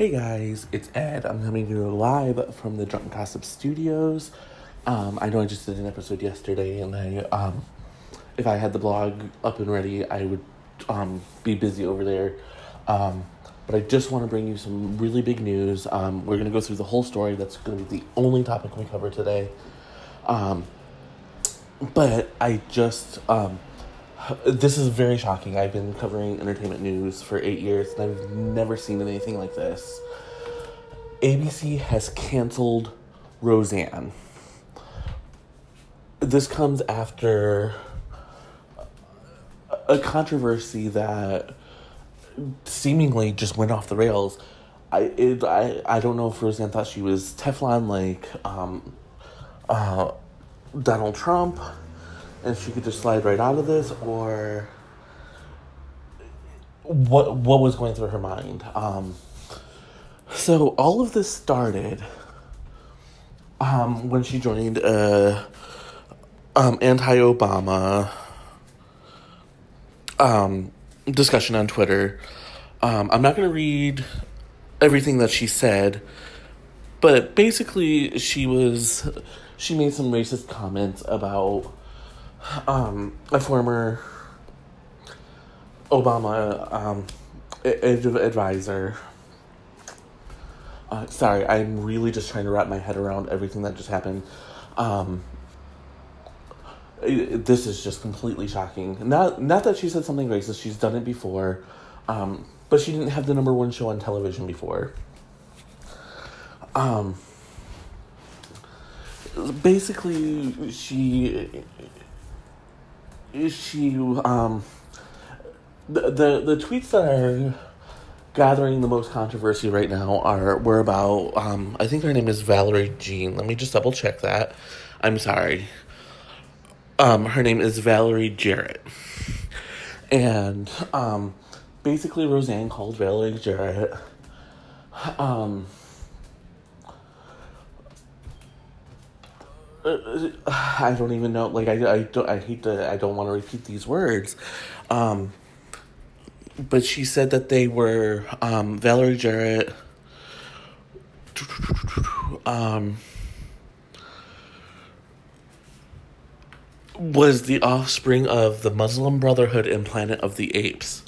Hey guys, it's Ed. I'm coming to you live from the Drunk Gossip Studios. Um, I know I just did an episode yesterday, and I, um, if I had the blog up and ready, I would um, be busy over there. Um, but I just want to bring you some really big news. Um, we're going to go through the whole story. That's going to be the only topic we cover today. Um, but I just, this is very shocking. I've been covering entertainment news for eight years, and I've never seen anything like this. ABC has canceled Roseanne. This comes after a controversy that seemingly just went off the rails. I it, I I don't know if Roseanne thought she was Teflon like um, uh, Donald Trump, and she could just slide right out of this, or what what was going through her mind. Um, so all of this started um, when she joined a um, anti-Obama um, discussion on Twitter. Um, I'm not going to read everything that she said, but basically, she was she made some racist comments about um, a former Obama um, ad- advisor. Uh, sorry, I'm really just trying to wrap my head around everything that just happened. Um, it, this is just completely shocking. Not not that she said something racist. She's done it before, um, but she didn't have the number one show on television before. Um, basically, she she um the the the tweets that are gathering the most controversy right now are were about um I think her name is Valerie Jean. Let me just double check that. I'm sorry. Um, her name is Valerie Jarrett. And um, basically, Roseanne called Valerie Jarrett. Um, I don't even know. Like I, I don't. I hate to. I don't want to repeat these words. Um, but she said that they were um, Valerie Jarrett. Um, was the offspring of the Muslim Brotherhood and Planet of the Apes.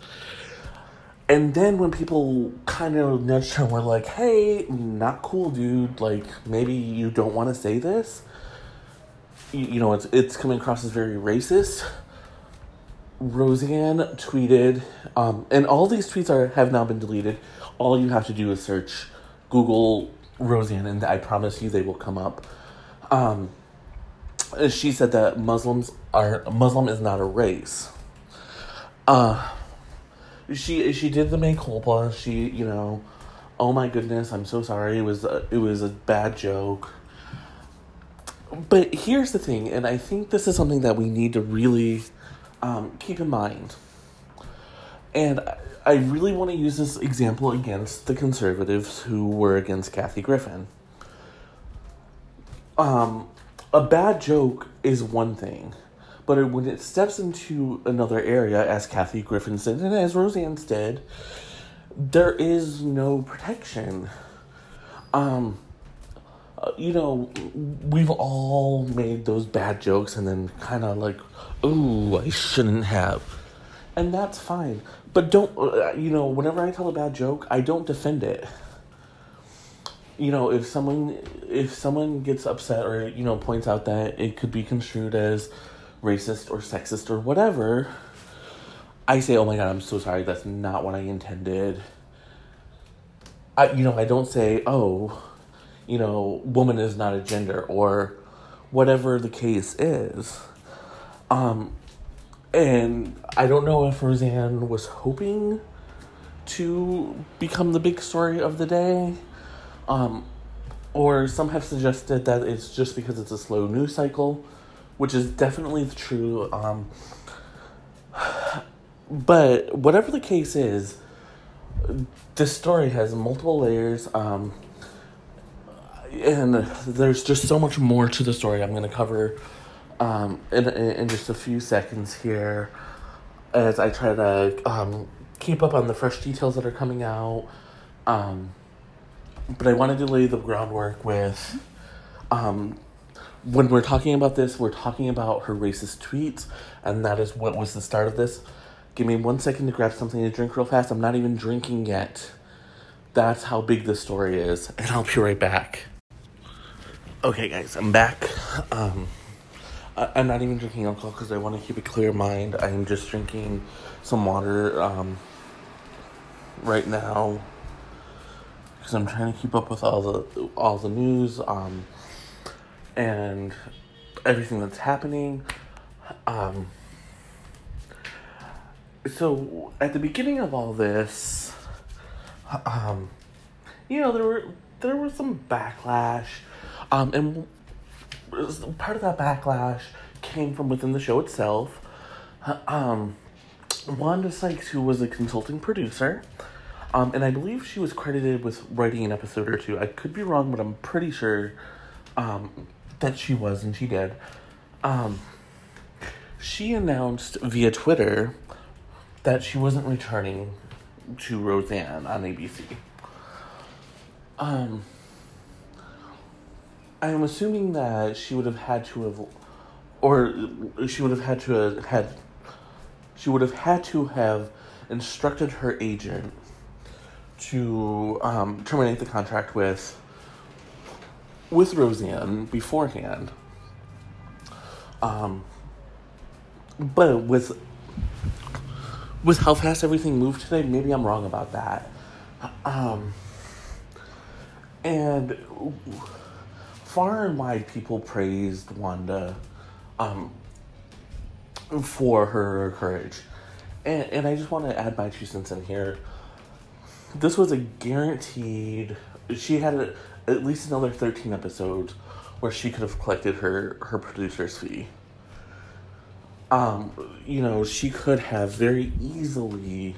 And then when people kind of nudged her, were like, "Hey, not cool, dude. Like, maybe you don't want to say this." You, know, it's it's coming across as very racist. Roseanne tweeted, um, and all these tweets are have now been deleted. All you have to do is search Google Roseanne, and I promise you they will come up. Um, she said that Muslims are Muslim is not a race. Uh she she did the mea culpa. She you know, oh my goodness, I'm so sorry. It was a, it was a bad joke. But here's the thing, and I think this is something that we need to really um, keep in mind. And I, really want to use this example against the conservatives who were against Kathy Griffin. Um, a bad joke is one thing, but when it steps into another area, as Kathy Griffin said and as Roseanne said, there is no protection. Um, you know, we've all made those bad jokes and then kind of like, ooh, I shouldn't have. And that's fine. But don't, uh, you know, whenever I tell a bad joke, I don't defend it you know if someone if someone gets upset or you know points out that it could be construed as racist or sexist or whatever i say oh my god i'm so sorry that's not what i intended i you know i don't say oh you know woman is not a gender or whatever the case is um and i don't know if roseanne was hoping to become the big story of the day um, or some have suggested that it's just because it's a slow news cycle, which is definitely true. Um, but whatever the case is, this story has multiple layers. Um, and there's just so much more to the story I'm going to cover um, in, in just a few seconds here as I try to um, keep up on the fresh details that are coming out. Um, but I wanted to lay the groundwork with um, when we're talking about this, we're talking about her racist tweets, and that is what was the start of this. Give me one second to grab something to drink real fast. I'm not even drinking yet. That's how big the story is, and I'll be right back. Okay, guys, I'm back. Um, I, am not even drinking alcohol because I want to keep a clear mind. I'm just drinking some water um, right now because I'm trying to keep up with all the all the news. Um, and everything that's happening. Um, so at the beginning of all this, um, you know, there were there was some backlash, um, and part of that backlash came from within the show itself. Um, Wanda Sykes, who was a consulting producer, um, and I believe she was credited with writing an episode or two. I could be wrong, but I'm pretty sure um, that she was, and she did. Um, she announced via Twitter that she wasn't returning to Roseanne on ABC. Um, I'm assuming that she would have had to have, or she would have had to have had, she would have had to have instructed her agent to um, terminate the contract with with Roseanne beforehand. Um, but with with how fast everything moved today, maybe I'm wrong about that. Um, and far and wide, people praised Wanda um, for her courage. And, and I just want to add my two cents in here. This was a guaranteed. She had a, at least another 13 episodes where she could have collected her, her producer's fee. Um, you know, she could have very easily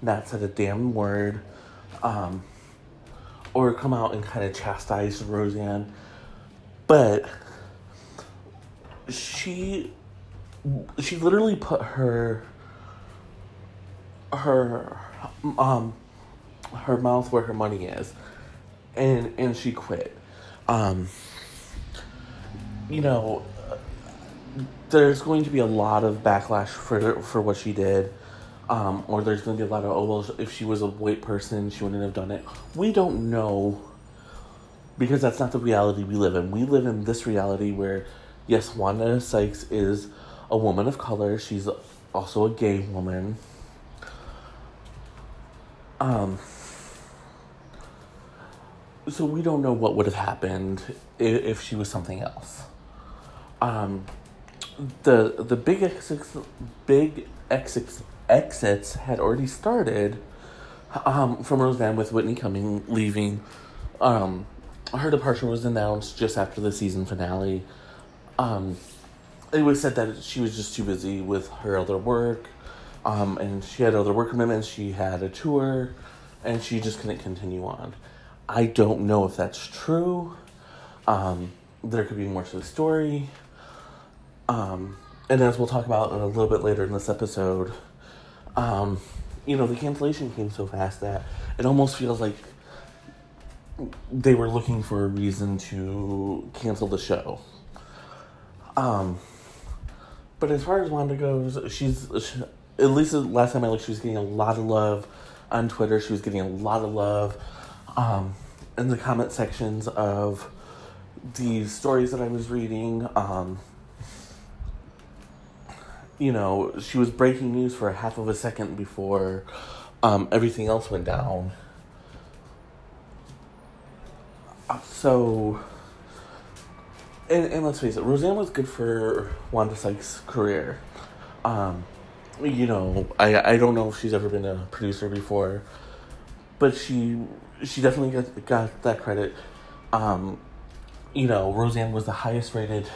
not said a damn word, um, or come out and kind of chastise Roseanne. But she she literally put her her um her mouth where her money is and and she quit. Um, you know, there's going to be a lot of backlash for for what she did. Um, or there's going to be a lot of oh well if she was a white person she wouldn't have done it. We don't know because that's not the reality we live in. We live in this reality where yes, Wanda Sykes is a woman of color. She's also a gay woman. Um, so we don't know what would have happened if, if she was something else. Um, the the big exits, big exits exits had already started um, from Roseanne with Whitney Cummings leaving. Um, her departure was announced just after the season finale. Um, it was said that she was just too busy with her other work, um, and she had other work commitments. She had a tour, and she just couldn't continue on. I don't know if that's true. Um, there could be more to the story. Um, and as we'll talk about a little bit later in this episode, um, you know, the cancellation came so fast that it almost feels like they were looking for a reason to cancel the show. Um, but as far as Wanda goes, she's she, at least last time I looked, she was getting a lot of love on Twitter. She was getting a lot of love um, in the comment sections of the stories that I was reading. Um, you know, she was breaking news for a half of a second before um, everything else went down. Uh, so, and, and let's face it, Roseanne was good for Wanda Sykes' career. Um, you know, I I don't know if she's ever been a producer before, but she she definitely got, got that credit. Um, you know, Roseanne was the highest rated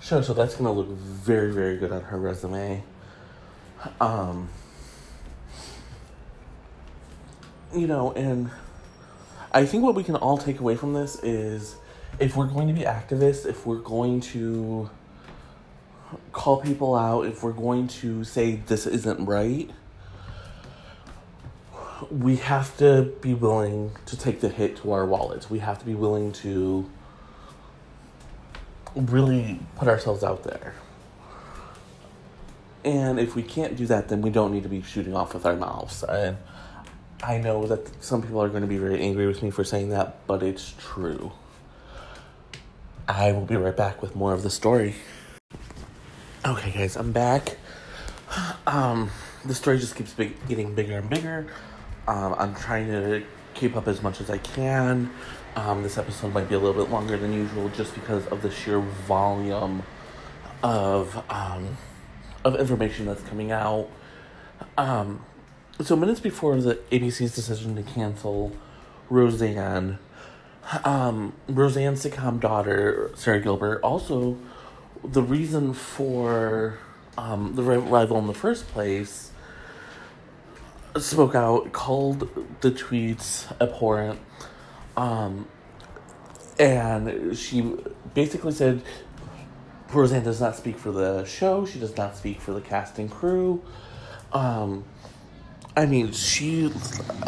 show, so that's gonna look very, very good on her resume. Um, you know, and I think what we can all take away from this is if we're going to be activists, if we're going to call people out, if we're going to say this isn't right, we have to be willing to take the hit to our wallets. We have to be willing to really put ourselves out there. And if we can't do that, then we don't need to be shooting off with our mouths. And I know that some people are going to be very angry with me for saying that, but it's true. I will be right back with more of the story. Okay, guys, I'm back. Um, the story just keeps big, getting bigger and bigger. Um, I'm trying to keep up as much as I can. Um, this episode might be a little bit longer than usual just because of the sheer volume of um, of information that's coming out. Um, so minutes before the ABC's decision to cancel Roseanne, um, Roseanne's sitcom daughter Sara Gilbert also the reason for um, the revival in the first place spoke out, called the tweets abhorrent, um, and she basically said Roseanne does not speak for the show. She does not speak for the cast and crew. Um, I mean, she.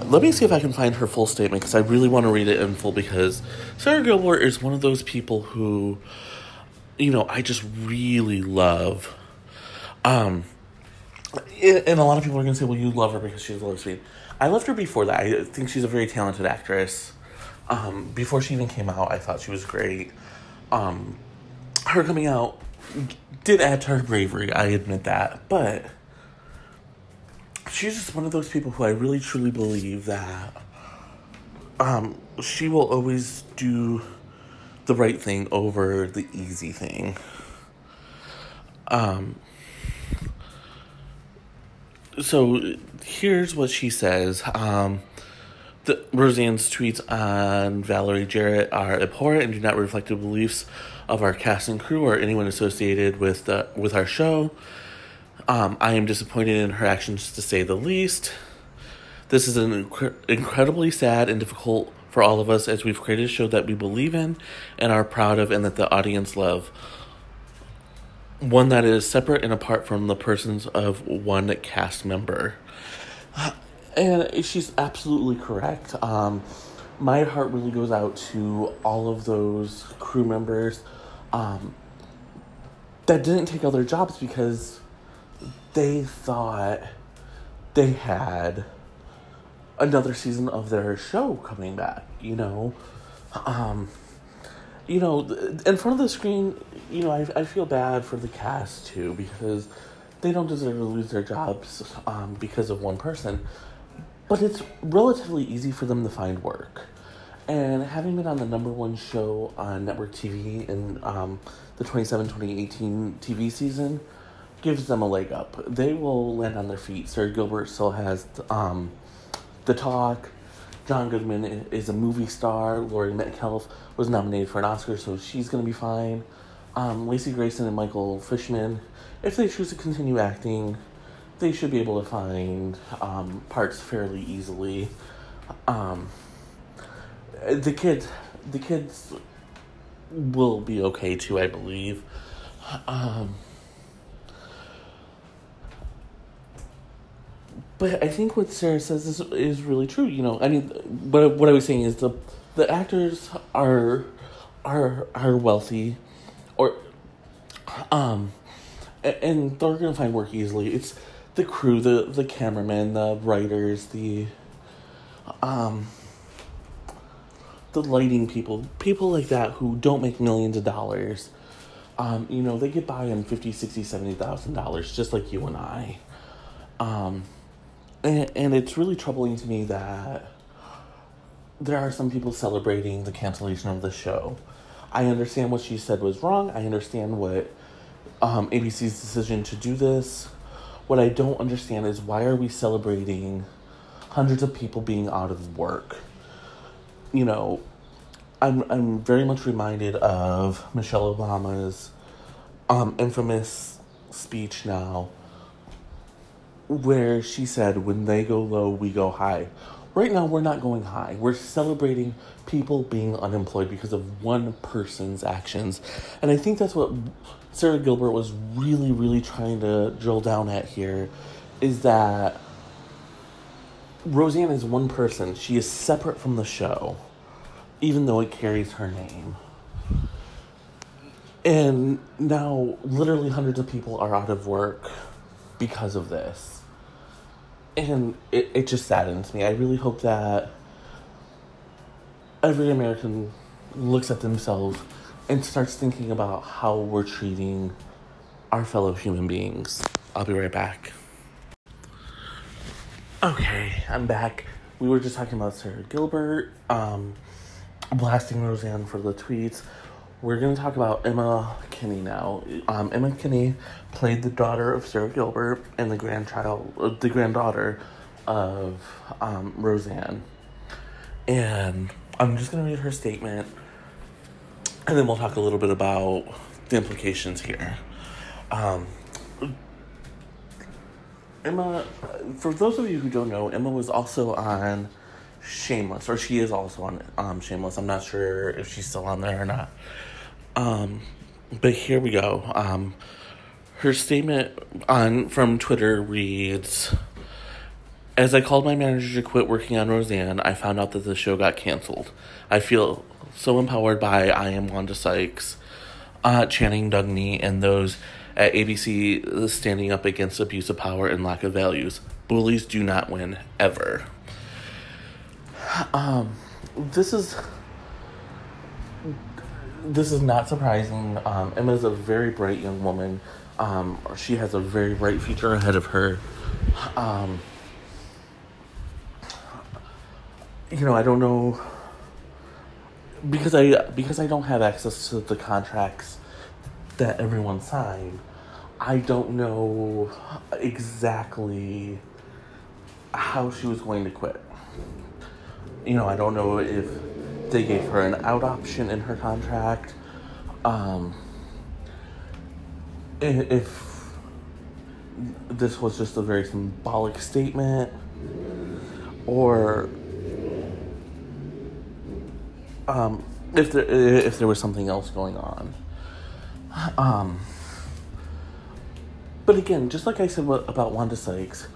Let me see if I can find her full statement because I really want to read it in full because Sara Gilbert is one of those people who, you know, I just really love. Um, and a lot of people are going to say, well, you love her because she's a lesbian. I loved her before that. I think she's a very talented actress. Um, before she even came out, I thought she was great. Um, her coming out did add to her bravery, I admit that. But she's just one of those people who I really truly believe that um, she will always do the right thing over the easy thing. Um, so here's what she says. Um, the, Roseanne's tweets on Valerie Jarrett are abhorrent and do not reflect the beliefs of our cast and crew or anyone associated with the with our show. Um, I am disappointed in her actions, to say the least. This is an inc- incredibly sad and difficult for all of us as we've created a show that we believe in and are proud of, and that the audience love one that is separate and apart from the persons of one cast member. And she's absolutely correct. Um, my heart really goes out to all of those crew members um, that didn't take other jobs because they thought they had another season of their show coming back, you know. Um, you know, in front of the screen, you know, I, I feel bad for the cast too because they don't deserve to lose their jobs um, because of one person. But it's relatively easy for them to find work. And having been on the number one show on network TV in um, the 27 2018 TV season gives them a leg up. They will land on their feet. Sara Gilbert still has um, the talk. John Goodman is a movie star. Laurie Metcalf was nominated for an Oscar, so she's going to be fine. Um, Lecy Goranson and Michael Fishman, if they choose to continue acting, they should be able to find um, parts fairly easily. Um, the kids, the kids will be okay too, I believe. Um, but I think what Sara says is is really true. You know, I mean, what what I was saying is the the actors are are are wealthy, or um, and they're gonna find work easily. It's the crew, the the cameramen, the writers, the um, the lighting people, people like that who don't make millions of dollars. Um, you know, they get by on fifty, sixty, seventy thousand dollars, just like you and I. Um, and, it's really troubling to me that there are some people celebrating the cancellation of the show. I understand what she said was wrong. I understand what um, ABC's decision to do this. What I don't understand is why are we celebrating hundreds of people being out of work? You know, I'm I'm very much reminded of Michelle Obama's um, infamous speech now, where she said, "When they go low, we go high." Right now, we're not going high. We're celebrating people being unemployed because of one person's actions. And I think that's what Sara Gilbert was really, really trying to drill down at here is that Roseanne is one person. She is separate from the show, even though it carries her name. And now, literally, hundreds of people are out of work because of this. And it, it just saddens me. I really hope that every American looks at themselves and starts thinking about how we're treating our fellow human beings. I'll be right back. Okay, I'm back. We were just talking about Sara Gilbert, um, blasting Roseanne for the tweets. We're going to talk about Emma Kenney now. Um, Emma Kenney played the daughter of Sara Gilbert and the grandchild, uh, the granddaughter of um, Roseanne. And I'm just going to read her statement, and then we'll talk a little bit about the implications here. Um, Emma, for those of you who don't know, Emma was also on Shameless, or she is also on um, Shameless. I'm not sure if she's still on there or not. Um, but here we go. Um, her statement on from Twitter reads. As I called my manager to quit working on Roseanne, I found out that the show got canceled. I feel so empowered by I Am Wanda Sykes, uh, Channing Dungey, and those at ABC standing up against abuse of power and lack of values. Bullies do not win, ever. Um, this is this is not surprising. Um, Emma is a very bright young woman. Um, she has a very bright future ahead of her. Um, you know, I don't know because I because I don't have access to the contracts that everyone signed. I don't know exactly how she was going to quit. You know, I don't know if they gave her an out option in her contract. Um, if this was just a very symbolic statement, or um, if there if there was something else going on. Um, but again, just like I said about Wanda Sykes,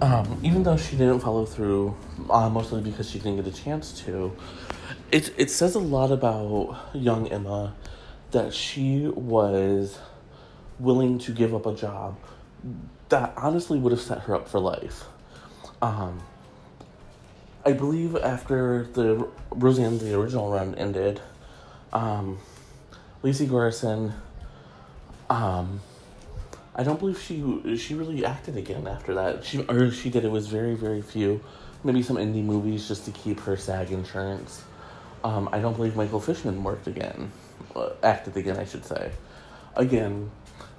um, even though she didn't follow through, uh, mostly because she didn't get a chance to, it it says a lot about young Emma that she was willing to give up a job that honestly would have set her up for life. Um, I believe after the Roseanne the original run ended, um, Lecy Goranson, um, I don't believe she she really acted again after that. She or she did it was very very few, maybe some indie movies just to keep her SAG insurance. Um, I don't believe Michael Fishman worked again, uh, acted again, I should say. Again,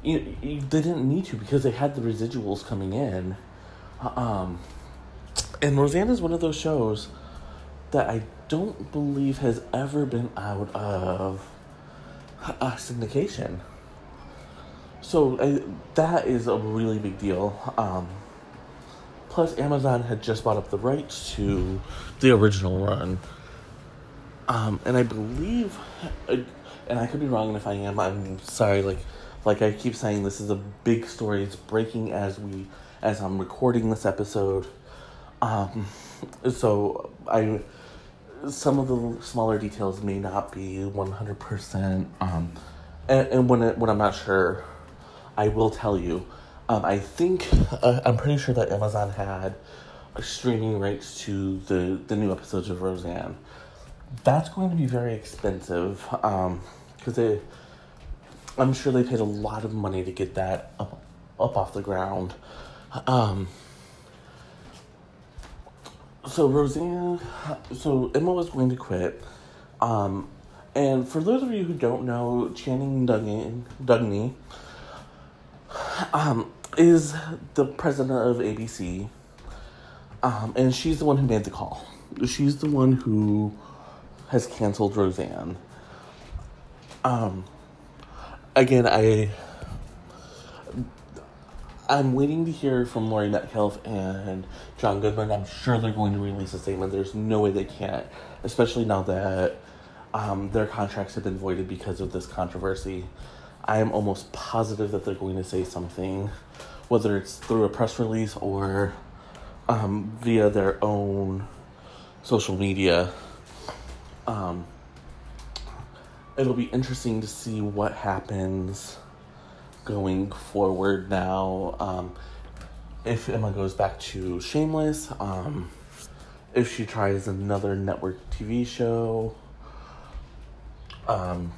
you, you, they didn't need to because they had the residuals coming in. Um, and Roseanne is one of those shows that I don't believe has ever been out of a syndication. So I, that is a really big deal. Um, plus, Amazon had just bought up the rights to the original run. Um, and I believe, uh, and I could be wrong, and if I am, I'm sorry. Like, like I keep saying, this is a big story. It's breaking as we, as I'm recording this episode. Um, so I, some of the smaller details may not be one hundred percent. Um, and, and when it, when I'm not sure, I will tell you. Um, I think uh, I'm pretty sure that Amazon had streaming rights to the the new episodes of Roseanne. That's going to be very expensive because um, I'm sure they paid a lot of money to get that up up off the ground. Um, so Roseanne, so Emma was going to quit. Um, and for those of you who don't know, Channing Dungey, Dungey um, is the president of ABC. Um, and she's the one who made the call. She's the one who has canceled Roseanne. Um, again, I I'm waiting to hear from Laurie Metcalf and John Goodman. I'm sure they're going to release a statement. There's no way they can't, especially now that um, their contracts have been voided because of this controversy. I am almost positive that they're going to say something, whether it's through a press release or um, via their own social media. Um, it'll be interesting to see what happens going forward now. Um, if Emma goes back to Shameless, um, if she tries another network TV show. Um,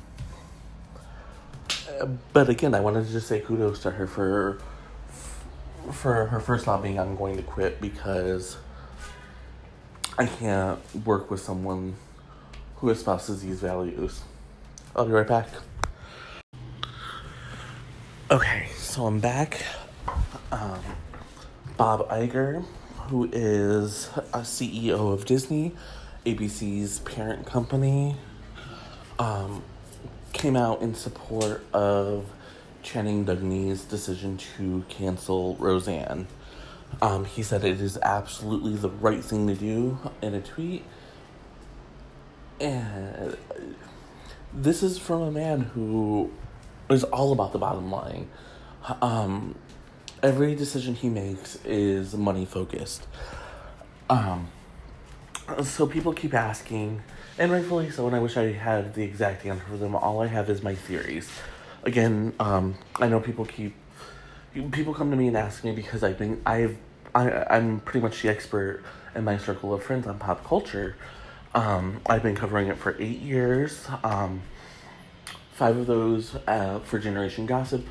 but again, I wanted to just say kudos to her for for her first not being I'm going to quit because I can't work with someone who espouses these values. I'll be right back. Okay, so I'm back. Um, Bob Iger, who is a CEO of Disney, ABC's parent company, um, came out in support of Channing Dungey's decision to cancel Roseanne. Um, he said it is absolutely the right thing to do in a tweet. And this is from a man who is all about the bottom line. Um, every decision he makes is money focused. Um, so people keep asking, and rightfully so, and I wish I had the exact answer for them. All I have is my theories. Again, um, I know people keep people come to me and ask me because I've been I've I I'm pretty much the expert in my circle of friends on pop culture. Um, I've been covering it for eight years. Um, five of those uh, for Generation Gossip.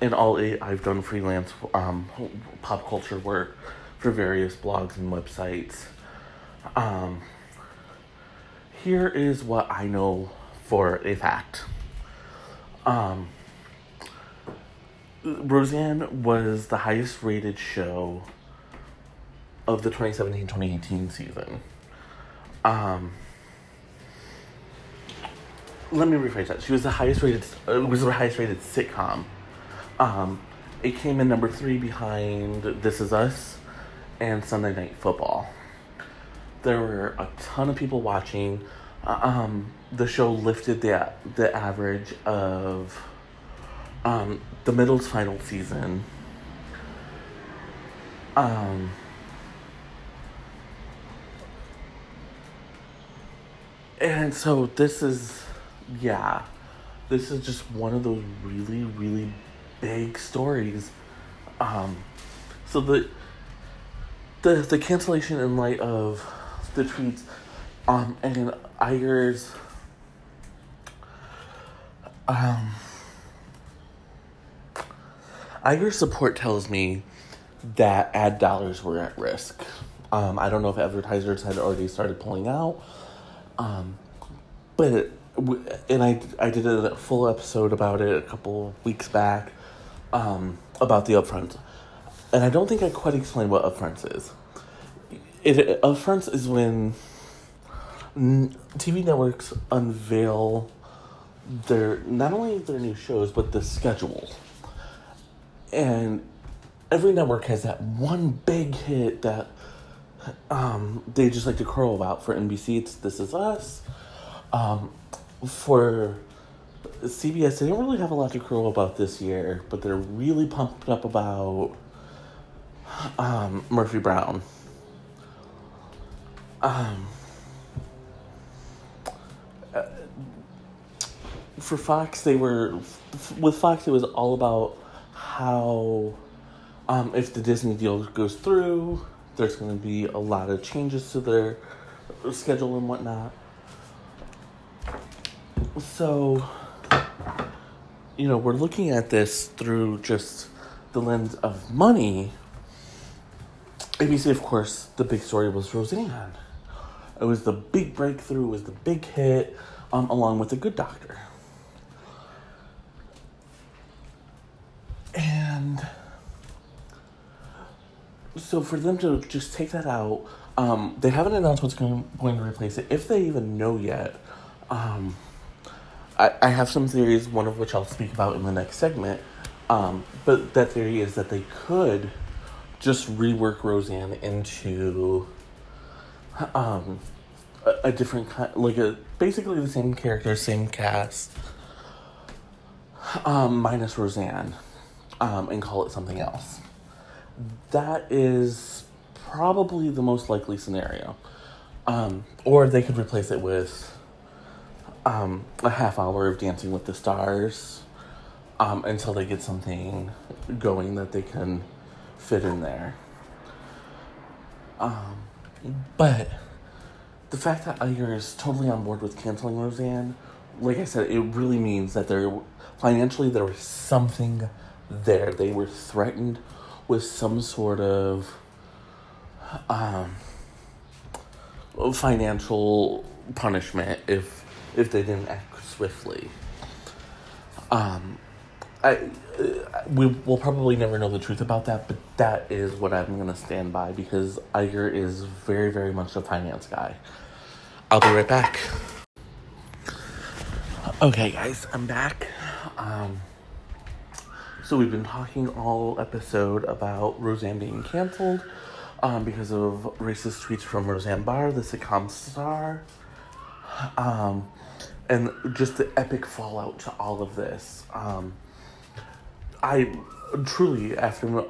In all eight, I've done freelance um, pop culture work for various blogs and websites. Um, here is what I know for a fact. Um, Roseanne was the highest rated show of the 2017 2018 season. Um, let me rephrase that. She was the highest rated. Uh, was the highest rated sitcom. Um, it came in number three behind This Is Us and Sunday Night Football. There were a ton of people watching. Uh, um, the show lifted the the average of um, the middle's final season. Um, and so this is, yeah, this is just one of those really, really big stories. Um, so the the the cancellation in light of the tweets, um, and Iger's um Iger's support tells me that ad dollars were at risk. Um, I don't know if advertisers had already started pulling out, um, but and I I did a full episode about it a couple weeks back um, about the upfront, and I don't think I quite explained what upfront is. It upfront is when TV networks unveil their not only their new shows but the schedule and every network has that one big hit that um, they just like to crow about. For NBC, it's This Is Us. Um, for CBS, they don't really have a lot to crow about this year, but they're really pumped up about um, Murphy Brown. Um, uh, for Fox, they were with Fox. It was all about how um, if the Disney deal goes through, there's going to be a lot of changes to their schedule and whatnot. So, you know, we're looking at this through just the lens of money. ABC, of course, the big story was Roseanne. It was the big breakthrough, it was the big hit, um, along with The Good Doctor. And so for them to just take that out, um, they haven't announced what's going, going to replace it. If they even know yet, um, I, I have some theories, one of which I'll speak about in the next segment. Um, but that theory is that they could just rework Roseanne into um, a, a different kind, like a basically the same character, same cast, um, minus Roseanne um, and call it something else. That is probably the most likely scenario. Um, or they could replace it with um, a half hour of Dancing with the Stars um, until they get something going that they can fit in there. Um, but the fact that Iger is totally on board with canceling Roseanne, like I said, it really means that there financially there was something there. They were threatened with some sort of um, financial punishment if if they didn't act swiftly. Um, I uh, we will probably never know the truth about that, but that is what I'm gonna stand by because Iger is very very much a finance guy. I'll be right back. Okay, guys, I'm back. Um, so we've been talking all episode about Roseanne being canceled um, because of racist tweets from Roseanne Barr, the sitcom star, um, and just the epic fallout to all of this. Um, I truly after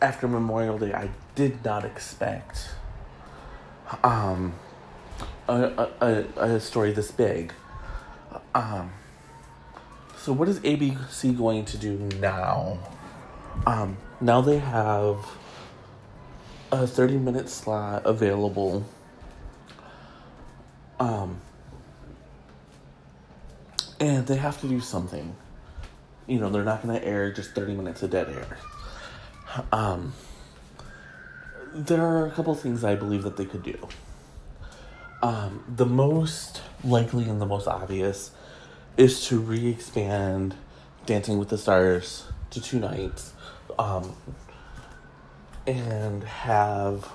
after Memorial Day, I did not expect um, a, a, a story this big. Um, so what is ABC going to do now? Um, now they have a 30 minute slot available. Um, and they have to do something. You know, they're not going to air just 30 minutes of dead air. Um, there are a couple things I believe that they could do. Um, the most likely and the most obvious is to re expand Dancing with the Stars to two nights. Um, and have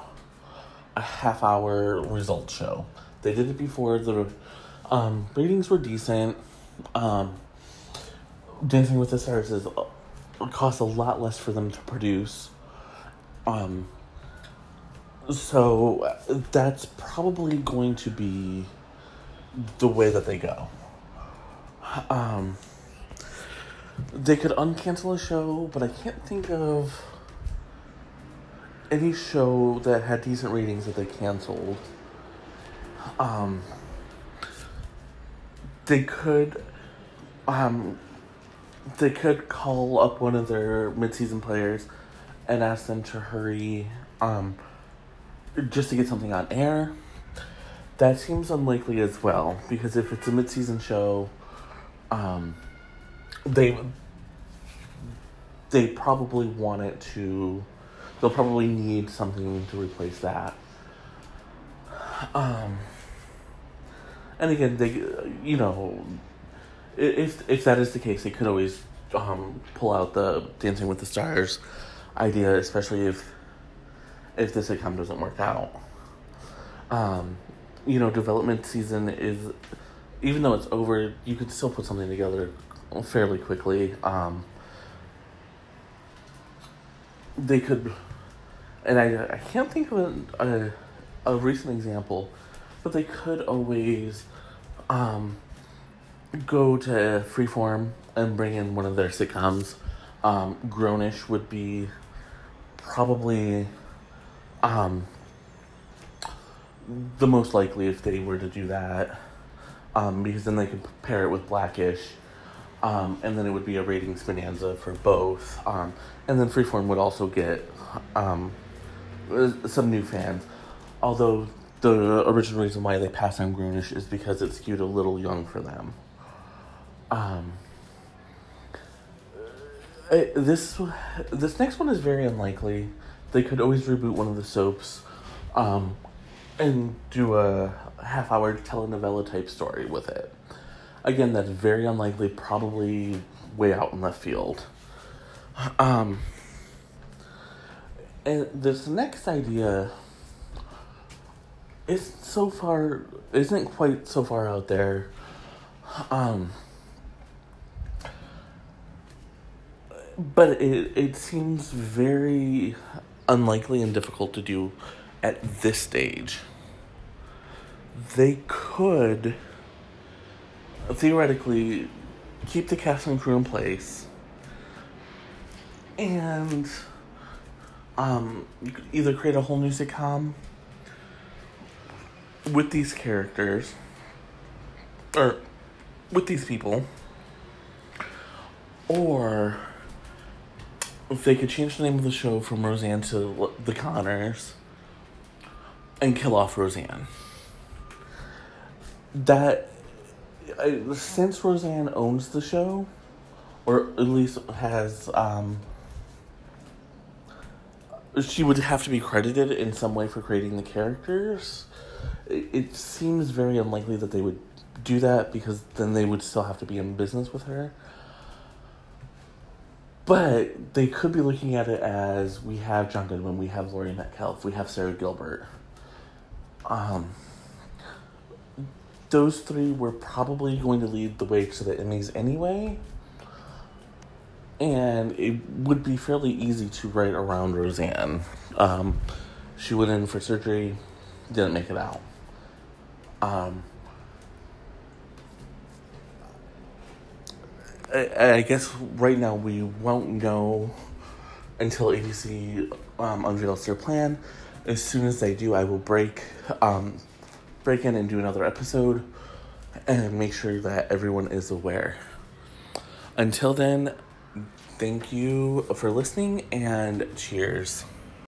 a half hour result show. They did it before. The um, ratings were decent. Um, Dancing with the Stars is uh, costs a lot less for them to produce. Um, so that's probably going to be the way that they go. Um, they could uncancel a show, but I can't think of any show that had decent ratings that they canceled, um, they could, um, they could call up one of their mid-season players and ask them to hurry, um, just to get something on air. That seems unlikely as well because if it's a mid-season show, um, they they probably want it to they'll probably need something to replace that. Um, and again, they, you know, if if that is the case, they could always um, pull out the Dancing with the Stars idea, especially if if the sitcom doesn't work out. Um, you know, development season is even though it's over, you could still put something together fairly quickly. Um, they could and I, I can't think of a, a, a recent example, but they could always um, go to Freeform and bring in one of their sitcoms. Um, Grownish would be probably um, the most likely if they were to do that, um, because then they could pair it with Blackish. Um, and then it would be a ratings bonanza for both. Um, and then Freeform would also get um, uh, some new fans. Although the original reason why they passed on Grownish is because it skewed a little young for them. Um, uh, this this next one is very unlikely. They could always reboot one of the soaps, um, and do a half hour telenovela type story with it. Again, that's very unlikely. Probably way out in left field. Um, and this next idea is so far isn't quite so far out there. Um but it it seems very unlikely and difficult to do at this stage. They could theoretically keep the cast and crew in place and um, either create a whole new sitcom with these characters, or with these people, or if they could change the name of the show from Roseanne to The Connors and kill off Roseanne. That I, since Roseanne owns the show, or at least has, um, she would have to be credited in some way for creating the characters. It, it seems very unlikely that they would do that because then they would still have to be in business with her. But they could be looking at it as we have John Goodman, we have Laurie Metcalf, we have Sara Gilbert. Um, those three were probably going to lead the way to the Emmys anyway. And it would be fairly easy to write around Roseanne. Um, she went in for surgery, didn't make it out. Um, I, I guess right now we won't know until ABC um, unveils their plan. As soon as they do, I will break um, break in and do another episode and make sure that everyone is aware. Until then, thank you for listening and cheers.